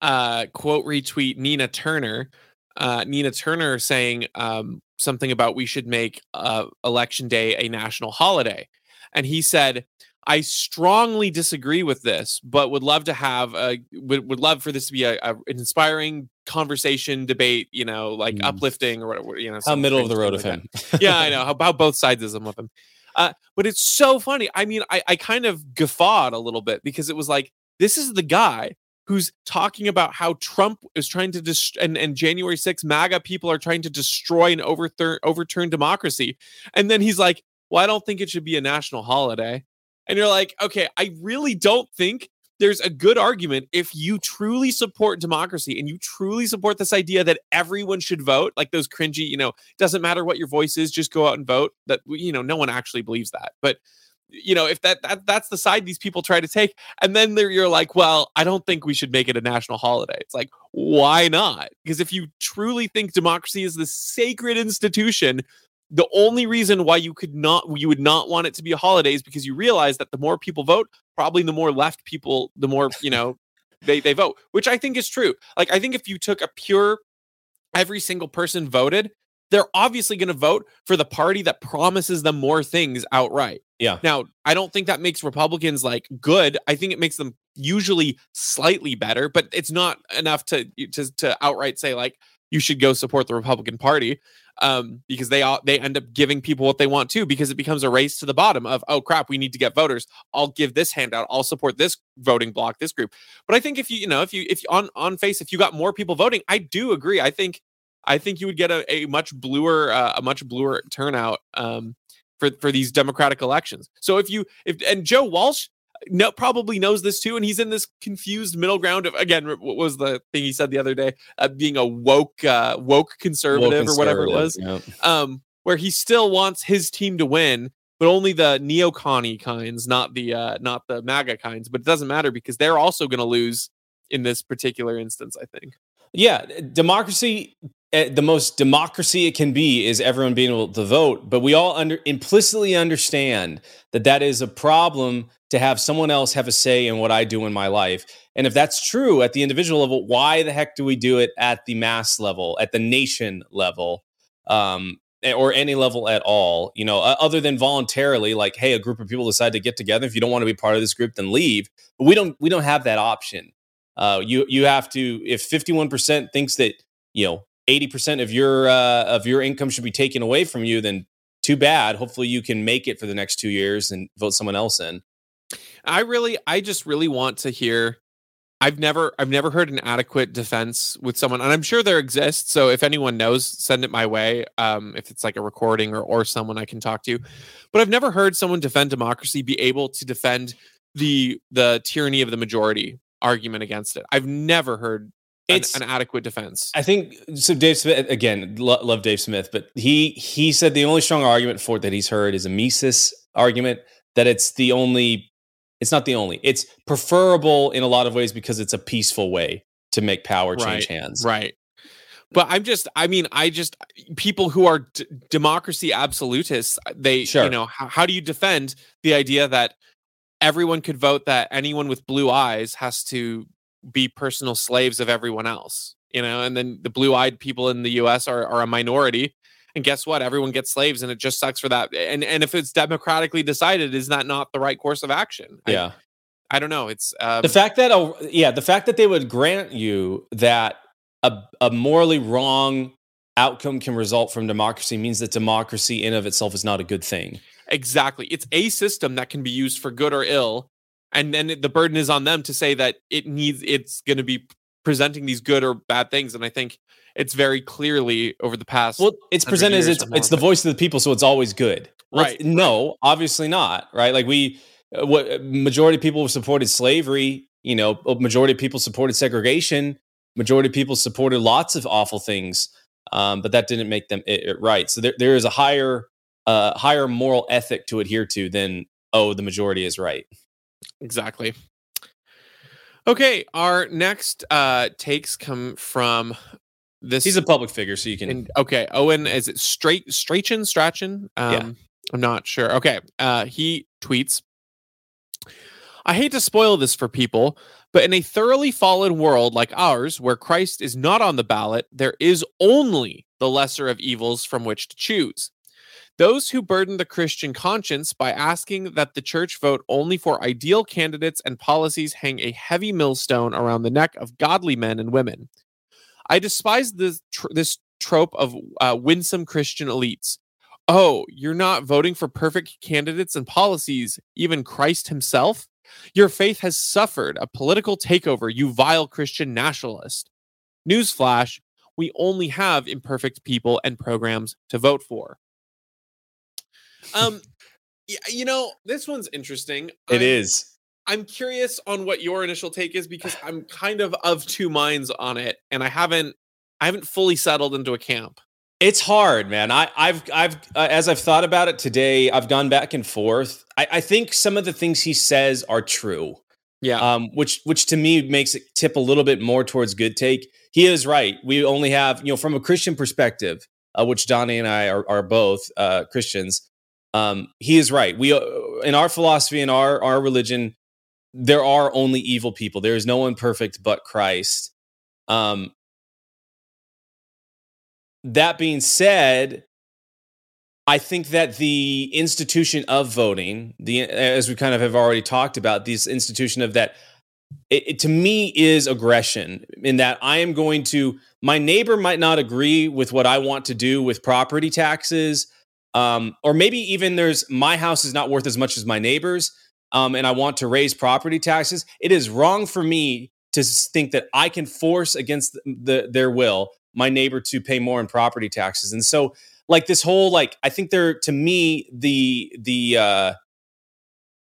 uh, quote retweet Nina Turner, uh, Nina Turner saying um, something about we should make uh, election day a national holiday, and he said, "I strongly disagree with this, but would love to have a would, would love for this to be a, a an inspiring conversation, debate, you know, like mm. uplifting or whatever, you know, how middle of the road of him. yeah, I know how about both sides of him." Uh, but it's so funny. I mean, I, I kind of guffawed a little bit because it was like, this is the guy who's talking about how Trump is trying to dist- and, and January 6th MAGA people are trying to destroy and overthur- overturn democracy. And then he's like, well, I don't think it should be a national holiday. And you're like, okay, I really don't think there's a good argument if you truly support democracy and you truly support this idea that everyone should vote, like those cringy, you know, doesn't matter what your voice is, just go out and vote. That, you know, no one actually believes that. But you know if that, that that's the side these people try to take and then you're like well i don't think we should make it a national holiday it's like why not because if you truly think democracy is the sacred institution the only reason why you could not you would not want it to be a holiday is because you realize that the more people vote probably the more left people the more you know they they vote which i think is true like i think if you took a pure every single person voted they're obviously going to vote for the party that promises them more things outright. Yeah. Now, I don't think that makes Republicans like good. I think it makes them usually slightly better, but it's not enough to to to outright say like you should go support the Republican Party um, because they all they end up giving people what they want to because it becomes a race to the bottom of oh crap we need to get voters. I'll give this handout. I'll support this voting block this group. But I think if you you know if you if you on on face if you got more people voting I do agree. I think I think you would get a, a much bluer uh, a much bluer turnout um, for for these democratic elections. So if you if and Joe Walsh no, probably knows this too, and he's in this confused middle ground of again what was the thing he said the other day uh, being a woke uh, woke conservative, woke or whatever it was, yeah. um, where he still wants his team to win, but only the neocon kinds, not the uh, not the MAGA kinds. But it doesn't matter because they're also going to lose in this particular instance. I think. Yeah, democracy the most democracy it can be is everyone being able to vote but we all under implicitly understand that that is a problem to have someone else have a say in what i do in my life. And if that's true at the individual level why the heck do we do it at the mass level at the nation level um, eh, or any level at all? You know other than voluntarily like hey a group of people decide to get together. If you don't want to be part of this group then leave. But we don't we don't have that option. Uh, you you have to if 51% thinks that you know 80% of your uh, of your income should be taken away from you then too bad. Hopefully you can make it for the next 2 years and vote someone else in. I really i just really want to hear i've never i've never heard an adequate defense with someone and i'm sure there exists so if anyone knows send it my way um, if it's like a recording or or someone i can talk to but i've never heard someone defend democracy be able to defend the the tyranny of the majority argument against it. I've never heard it's an, an, adequate defense. I think so. Dave Smith again, lo- love Dave Smith, but he he said the only strong argument for it that he's heard is a Mises argument that it's the only. It's not the only. It's preferable in a lot of ways because it's a peaceful way to make power change hands. Right. But I'm just, I mean, I just, people who are d- democracy absolutists, uh, they, sure. you know, how, how do you defend the idea that everyone could vote that anyone with blue eyes has to be personal slaves of everyone else you know and then the blue-eyed people in the us are, are a minority and guess what everyone gets slaves and it just sucks for that and and if it's democratically decided is that not the right course of action yeah i, I don't know it's um, the fact that oh yeah the fact that they would grant you that a, a morally wrong outcome can result from democracy means that democracy in of itself is not a good thing. Exactly. It's a system that can be used for good or ill. And then it- the burden is on them to say that it needs, it's going to be presenting these good or bad things. And I think it's very clearly over the past. Well, it's presented as it's it's the voice of the people, so it's always good. Well, Right. No, obviously not. Right? Like we, uh, what majority of people supported slavery. You know, majority of people supported segregation. Majority of people supported lots of awful things, um, but that didn't make them it, it right. So there, there is a higher, uh, higher moral ethic to adhere to than oh, the majority is right. Exactly. Okay, our next uh takes come from this. He's a public figure, so you can. and, okay, Owen is it straight Strachan Strachan? Um Yeah. I'm not sure. Okay. Uh he tweets I hate to spoil this for people, but in a thoroughly fallen world like ours, where Christ is not on the ballot, there is only the lesser of evils from which to choose. Those who burden the Christian conscience by asking that the church vote only for ideal candidates and policies hang a heavy millstone around the neck of godly men and women. I despise this, this trope of uh, winsome Christian elites. Oh, you're not voting for perfect candidates and policies, even Christ himself? Your faith has suffered a political takeover, you vile Christian nationalist. Newsflash we only have imperfect people and programs to vote for. Um, you know, this one's interesting. It I'm- is. I'm curious on what your initial take is because I'm kind of of two minds on it, and I haven't, I haven't fully settled into a camp. It's hard, man. I, I've, I've, uh, as I've thought about it today, I've gone back and forth. I, I think some of the things he says are true, Yeah, um, which, which to me makes it tip a little bit more towards good take. He is right. We only have, you know, from a Christian perspective, uh, which Donnie and I are, are both uh, Christians. Um, he is right. We, uh, in our philosophy, in our, our religion, there are only evil people. There is no one perfect but Christ. Um, that being said, I think that the institution of voting, the as we kind of have already talked about, this institution of that, it, it to me is aggression. In that I am going to, my neighbor might not agree with what I want to do with property taxes, um, or maybe even there's my house is not worth as much as my neighbor's, um, and I want to raise property taxes. It is wrong for me to think that I can force against the, the their will my neighbor to pay more in property taxes. And so like this whole like I think there to me the the uh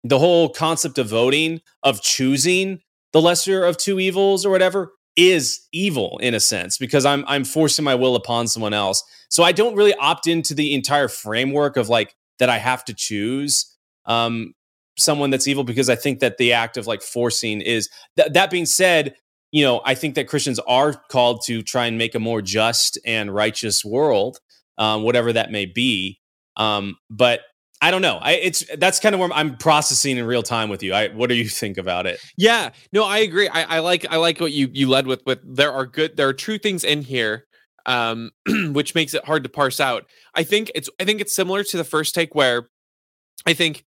the whole concept of voting of choosing the lesser of two evils or whatever is evil in a sense because I'm I'm forcing my will upon someone else. So I don't really opt into the entire framework of like that I have to choose um someone that's evil because I think that the act of like forcing is th- that being said, you know, I think that Christians are called to try and make a more just and righteous world, um, whatever that may be. Um, but I don't know. I it's that's kind of where I'm processing in real time with you. I what do you think about it? yeah. No, I agree. I, I like, I like what you you led with. With there are good, there are true things in here, um, which makes it hard to parse out. I think it's, I think it's similar to the first take where, I think,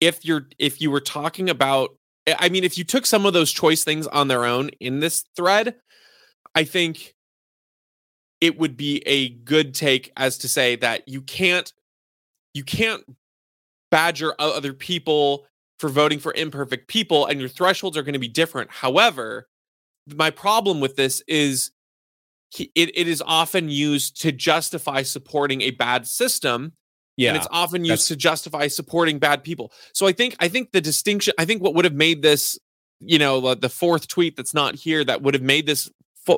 if you're if you were talking about I- mean, if you took some of those choice things on their own in this thread, I think it would be a good take as to say that you can't you can't badger other people for voting for imperfect people and your thresholds are going to be different. However, my problem with this is it, it is often used to justify supporting a bad system Yeah, and it's often used to justify supporting bad people. So I think I think the distinction I think what would have made this you know the, fourth tweet that's not here that would have made this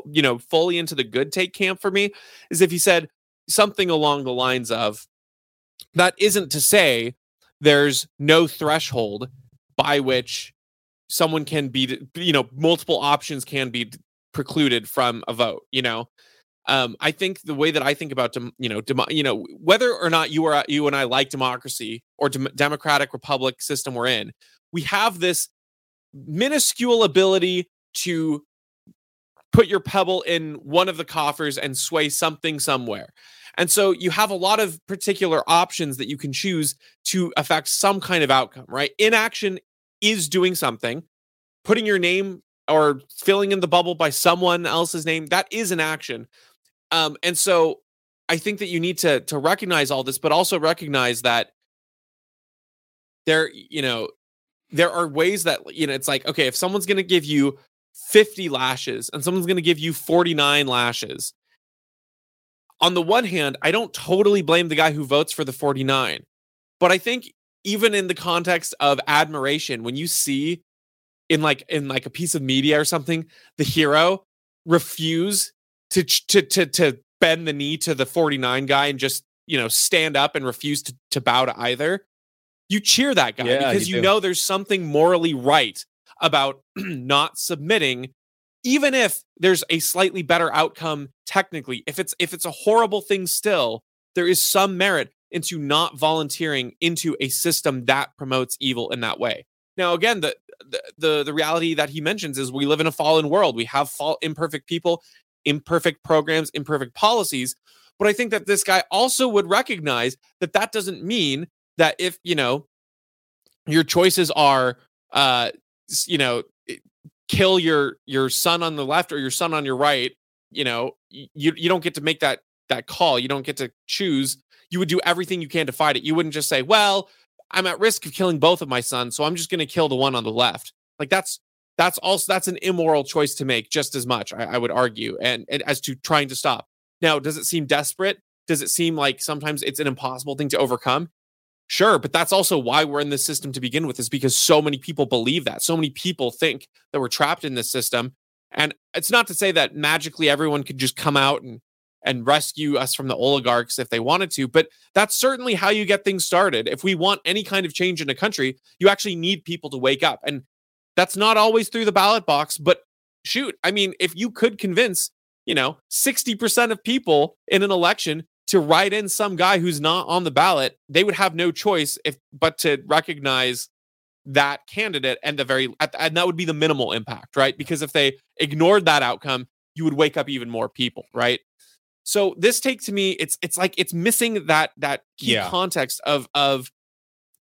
you know fully into the good take camp for me is if he said something along the lines of that isn't to say there's no threshold by which someone can be you know multiple options can be precluded from a vote you know um, I think the way that I think about dem- you know demo- you know whether or not you are you and I like democracy or dem- democratic republic system we're in, we have this minuscule ability to put your pebble in one of the coffers and sway something somewhere. And so you have a lot of particular options that you can choose to affect some kind of outcome, right? Inaction is doing something, putting your name or filling in the bubble by someone else's name, that is an action Um, and so I think that you need to to recognize all this, but also recognize that there, you know, there are ways that you know it's like okay, if someone's to give you 50 lashes and someone's going to give you 49 lashes. On the one hand, I don't totally blame the guy who votes for the 49. But I think even in the context of admiration, when you see in like in like a piece of media or something, the hero refuse to to to to bend the knee to the 49 guy and just, you know, stand up and refuse to, to bow to either, you cheer that guy Yeah, because you you know there's something morally right about not submitting even if there's a slightly better outcome technically if it's if it's a horrible thing still there is some merit into not volunteering into a system that promotes evil in that way. Now again the the the, the reality that he mentions is we live in a fallen world. We have fall imperfect people imperfect programs imperfect policies. But i think that this guy also would recognize that that doesn't mean that if you know your choices are uh you know kill your your son on the left or your son on your right you know you you don't get to make that that call. You don't get to choose. You would do everything you can to fight it. You wouldn't just say well i'm at risk of killing both of my sons so i'm just going to kill the one on the left. Like that's that's also that's an immoral choice to make just as much i, I would argue and, and as to trying to stop. Now does it seem desperate? Does it seem like sometimes it's an impossible thing to overcome Sure, but that's also why we're in this system to begin with, is because so many people believe that. So many people think that we're trapped in this system. And it's not to say that magically everyone could just come out and and rescue us from the oligarchs if they wanted to, but that's certainly how you get things started. If we want any kind of change in a country, you actually need people to wake up. And that's not always through the ballot box, but shoot, I mean, if you could convince, you know, 60% of people in an election to write in some guy who's not on the ballot, they would have no choice if but to recognize that candidate and the very and that would be the minimal impact, right? Because if they ignored that outcome, you would wake up even more people, right? So this take to me, it's it's like it's missing that that key Yeah. context of of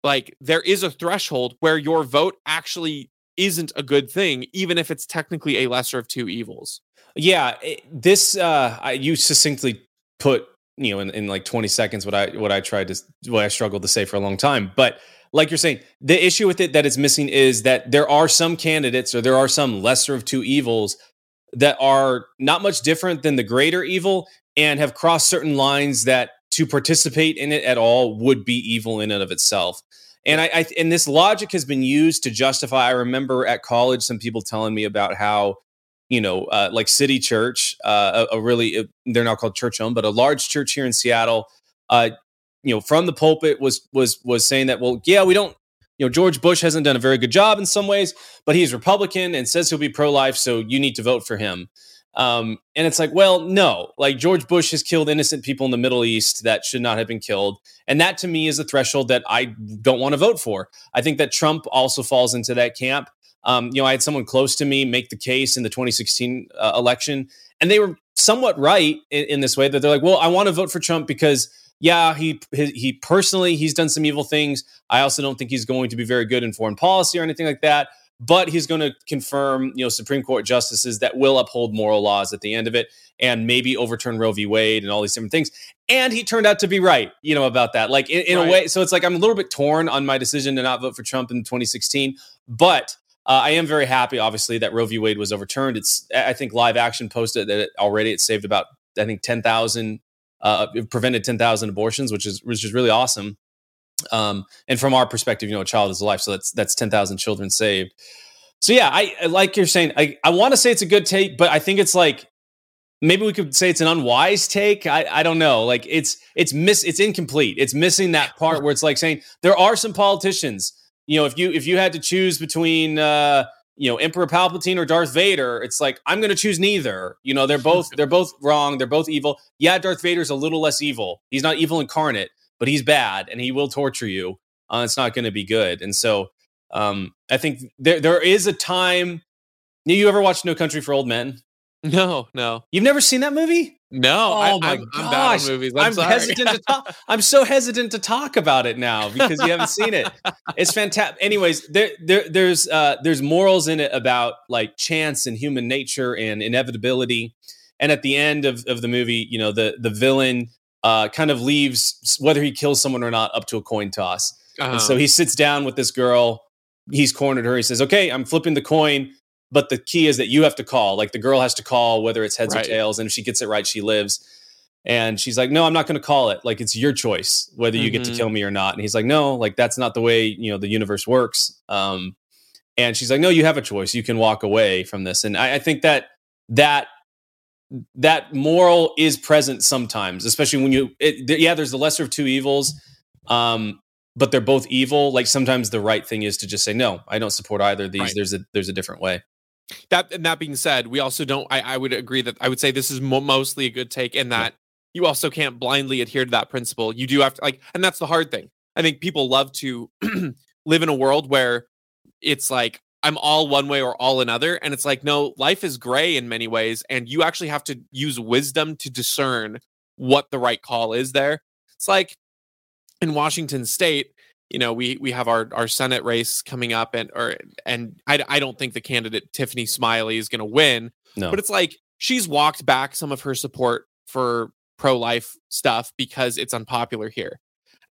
like there is a threshold where your vote actually isn't a good thing, even if it's technically a lesser of two evils. Yeah, it, this uh, you succinctly put you know in, in like 20 seconds what I what I tried to what I struggled to say for a long time. But like you're saying, the issue with it that it's missing is that there are some candidates or there are some lesser of two evils that are not much different than the greater evil and have crossed certain lines that to participate in it at all would be evil in and of itself. And I, I and this logic has been used to justify. I remember at college some people telling me about how you know, uh, like City Church, uh, a, a really uh, they're not called church owned, but a large church here in Seattle. Uh, you know, from the pulpit was was was saying that well, yeah, we don't. You know, George Bush hasn't done a very good job in some ways, but he's Republican and says he'll be pro life, so you need to vote for him. Um, and it's like, well, no, like George Bush has killed innocent people in the Middle East that should not have been killed. And that to me is a threshold that I don't want to vote for. I think that Trump also falls into that camp. Um, you know, I had someone close to me make the case in the 2016 uh, election, and they were somewhat right in, in this way that they're like, well, I want to vote for Trump because, yeah, he, he he personally he's done some evil things. I also don't think he's going to be very good in foreign policy or anything like that. But he's going to confirm, you know, Supreme Court justices that will uphold moral laws at the end of it, and maybe overturn Roe v. Wade and all these different things. And he turned out to be right, you know, about that. Like in, in Right. a way, so it's like I'm a little bit torn on my decision to not vote for Trump in 2016, but uh, I am very happy, obviously, that Roe v. Wade was overturned. It's I think Live Action posted that it, already it saved about I think ten thousand, uh, prevented ten thousand abortions, which is which is really awesome. Um, and from our perspective, you know, a child is a life, so that's that's ten thousand children saved. So yeah, I I- like you're saying. I I want to say it's a good take, but I think it's like maybe we could say it's an unwise take. I I don't know. Like it's it's miss it's incomplete. It's missing that part where it's like saying there are some politicians you know, if you if you had to choose between uh, you know Emperor Palpatine or Darth Vader, it's like I'm going to choose neither. You know, they're both they're both wrong. They're both evil. Yeah, Darth Vader's a little less evil. He's not evil incarnate, but he's bad and he will torture you. Uh, it's not going to be good. And so um, I think there there is a time. You ever watched No Country for Old Men? No, no, You've never seen that movie? No. Oh I, my I'm, I'm bad gosh. movies. I'm, I'm, hesitant to talk. I'm so hesitant to talk about it now because you haven't seen it. It's fantastic. Anyways, there, there, there's, uh, there's morals in it about like chance and human nature and inevitability. and at the end of, of the movie, you know, the the villain uh, kind of leaves whether he kills someone or not up to a coin toss. Uh-huh. And so he sits down with this girl. He's cornered her. He says, "Okay, I'm flipping the coin, but the key is that you have to call. Like the girl has to call whether it's heads Right. or tails, and if she gets it right, she lives." And she's like, "No, I'm not going to call it. Like it's your choice whether you get to Mhm. kill me or not." And he's like, "No, like that's not the way you know the universe works." Um, and she's like, "No, you have a choice. You can walk away from this." And I, I think that that that moral is present sometimes, especially when you, it, th- yeah, there's the lesser of two evils, um, but they're both evil. Like sometimes the right thing is to just say, no, I don't support either of these. Right. There's a there's a different way. That and that being said, we also don't. I, I would agree that I would say this is mo- mostly a good take in that you also can't blindly adhere to that principle. You do have to like, and that's the hard thing. I think people love to live in a world where it's like I'm all one way or all another, and it's like no, life is gray in many ways, and you actually have to use wisdom to discern what the right call is. There, it's like in Washington State. You know, we we have our our Senate race coming up, and or and I I don't think the candidate Tiffany Smiley is going to win, No, but it's like she's walked back some of her support for pro life stuff because it's unpopular here.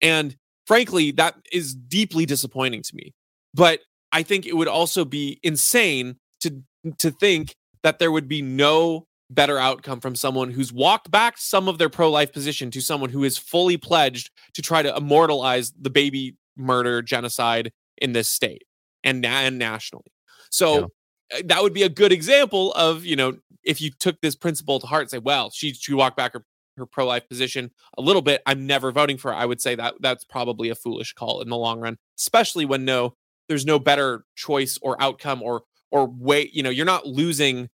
And frankly, that is deeply disappointing to me. But I think it would also be insane to to think that there would be no better outcome from someone who's walked back some of their pro life position to someone who is fully pledged to try to immortalize the baby murder genocide in this state and, and nationally. So uh, that would be a good example of you know if you took this principle to heart and say well she she walked back her, her pro-life position a little bit. I'm never voting for her. I would say that that's probably a foolish call in the long run especially when no there's no better choice or outcome or or way you know you're not losing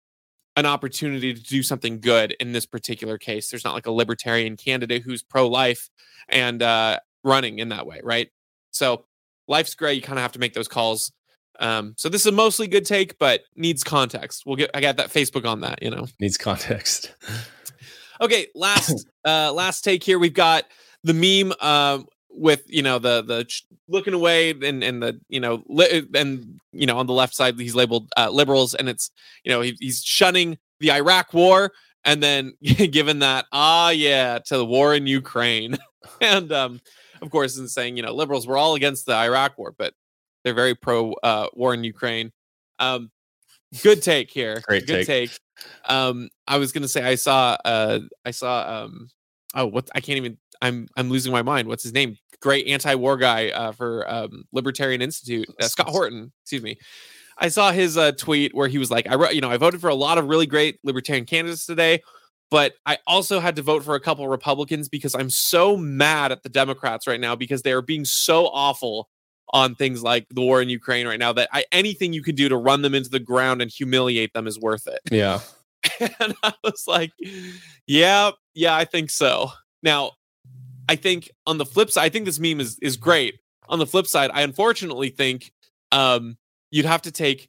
an opportunity to do something good in this particular case. There's not like a libertarian candidate who's pro-life and uh running in that way right so life's gray you kind of have to make those calls um, so this is a mostly good take, but needs context. We'll get I got that Facebook on that, you know. needs context. Okay, last uh last take here. We've got the meme um with you know the the ch- looking away and and the you know li- and you know on the left side he's labeled uh, liberals and it's you know he, he's shunning the Iraq war and then given that ah yeah to the war in Ukraine and um of course and saying you know liberals were all against the Iraq war but they're very pro uh war in Ukraine. Um good take here. Great good take. take. Um I was gonna say I saw uh I saw um oh what I can't even I'm I'm losing my mind. What's his name? Great anti-war guy uh, for um, Libertarian Institute uh, Scott Horton excuse me. I saw his uh, tweet where he was like, I wrote, you know, I voted for a lot of really great libertarian candidates today, but I also had to vote for a couple Republicans because I'm so mad at the Democrats right now because they are being so awful on things like the war in Ukraine right now that I, anything you can do to run them into the ground and humiliate them is worth it. Yeah. and I was like, yeah, yeah, I think so. Now, I think on the flip side, I think this meme is is great. On the flip side, I unfortunately think um you'd have to take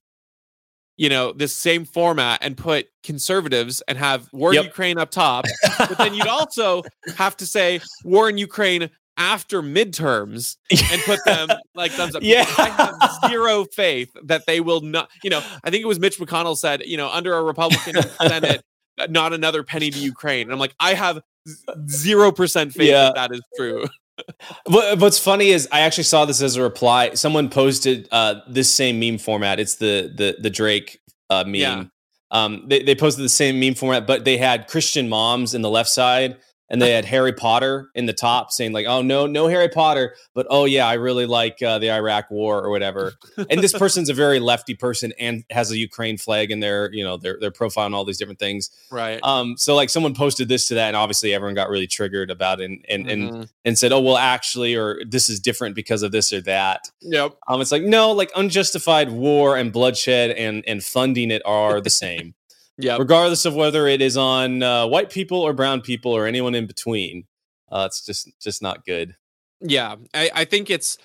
you know this same format and put conservatives and have war in Yep. Ukraine up top, but then you'd also have to say war in Ukraine after midterms and put them like thumbs up. Yeah. I have zero faith that they will not. You know, I think it was Mitch McConnell said, you know, under a Republican Senate, not another penny to Ukraine. And I'm like, I have zero percent faith Yeah. that that is true. What, what's funny is I actually saw this as a reply. Someone posted uh, this same meme format. It's the the the Drake uh, meme. Yeah. Um, they, they posted the same meme format, but they had Christian moms in the left side, and they had Harry Potter in the top, saying like, "Oh no, no Harry Potter," but oh yeah, I really like uh, the Iraq War or whatever. and this person's a very lefty person and has a Ukraine flag in their you know their their profile and all these different things. Right. Um, so like someone posted this to that, and obviously everyone got really triggered about it and and, and Mhm. and said, "Oh, well, actually, or this is different because of this or that." Yep. Um, it's like no, like unjustified war and bloodshed and and funding it are the same, Yep. regardless of whether it is on uh, white people or brown people or anyone in between. Uh, it's just just not good. Yeah, I, I think it's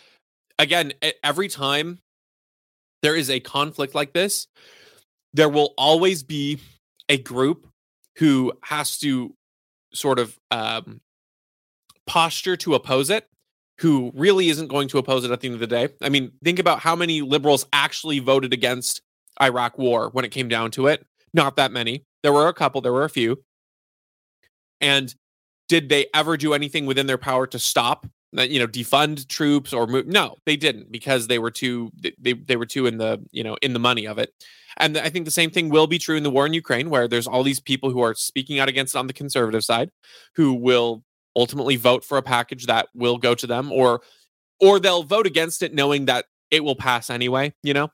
again every time there is a conflict like this, there will always be a group who has to sort of um, posture to oppose it, who really isn't going to oppose it at the end of the day. I mean, think about how many liberals actually voted against Iraq war when it came down to it. Not that many. There were a couple, there were a few. And did they ever do anything within their power to stop you know defund troops or move no they didn't because they were too they, they were too in the you know in the money of it and i think the same thing will be true in the war in ukraine where there's all these people who are speaking out against it on the conservative side who will ultimately vote for a package that will go to them or or they'll vote against it knowing that it will pass anyway you know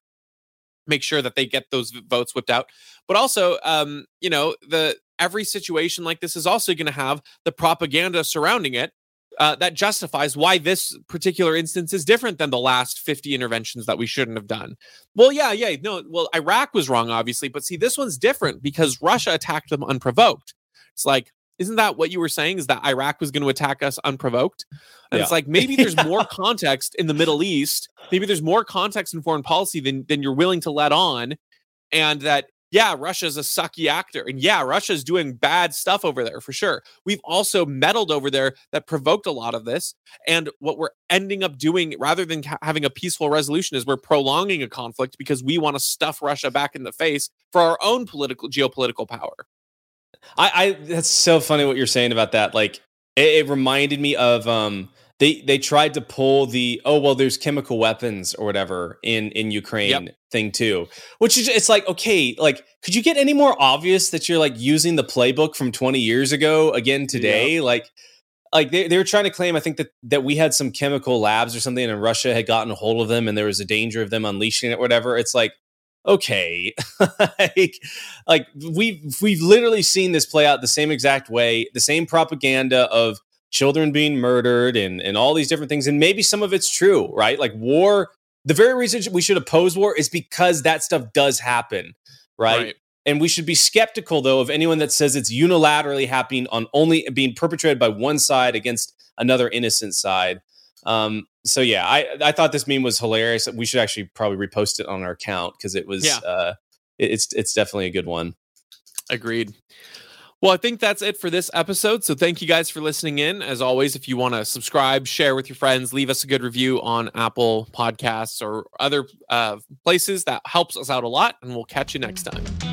make sure that they get those votes whipped out but also um you know the every situation like this is also going to have the propaganda surrounding it uh, that justifies why this particular instance is different than the last 50 interventions that we shouldn't have done. Well, yeah, yeah, no, well, Iraq was wrong, obviously, but see, this one's different because Russia attacked them unprovoked. It's like, isn't that what you were saying? Is that Iraq was going to attack us unprovoked? And yeah. it's like maybe there's more context in the Middle East. Maybe there's more context in foreign policy than than you're willing to let on, and that yeah, Russia's a sucky actor. And yeah, Russia's doing bad stuff over there for sure. We've also meddled over there that provoked a lot of this. And what we're ending up doing rather than having a peaceful resolution is we're prolonging a conflict because we want to stuff Russia back in the face for our own political geopolitical power. I, I that's so funny what you're saying about that. Like it, it reminded me of um they they tried to pull the oh well there's chemical weapons or whatever in in Ukraine yep. thing too which is it's like okay like could you get any more obvious that you're like using the playbook from 20 years ago again today yep. like like they, they were trying to claim i think that that we had some chemical labs or something and russia had gotten a hold of them and there was a danger of them unleashing it whatever it's like okay. Like, like we've we've literally seen this play out the same exact way the same propaganda of children being murdered and and all these different things and maybe some of it's true right? Like war the very reason we should oppose war is because that stuff does happen right, right. and we should be skeptical though of anyone that says it's unilaterally happening on only being perpetrated by one side against another innocent side um so yeah i i thought this meme was hilarious we should actually probably repost it on our account because it was yeah. uh it, it's it's definitely a good one agreed well, I think that's it for this episode. So thank you guys for listening in. As always, if you want to subscribe, share with your friends, leave us a good review on Apple Podcasts or other uh, places, that helps us out a lot. And we'll catch you next time.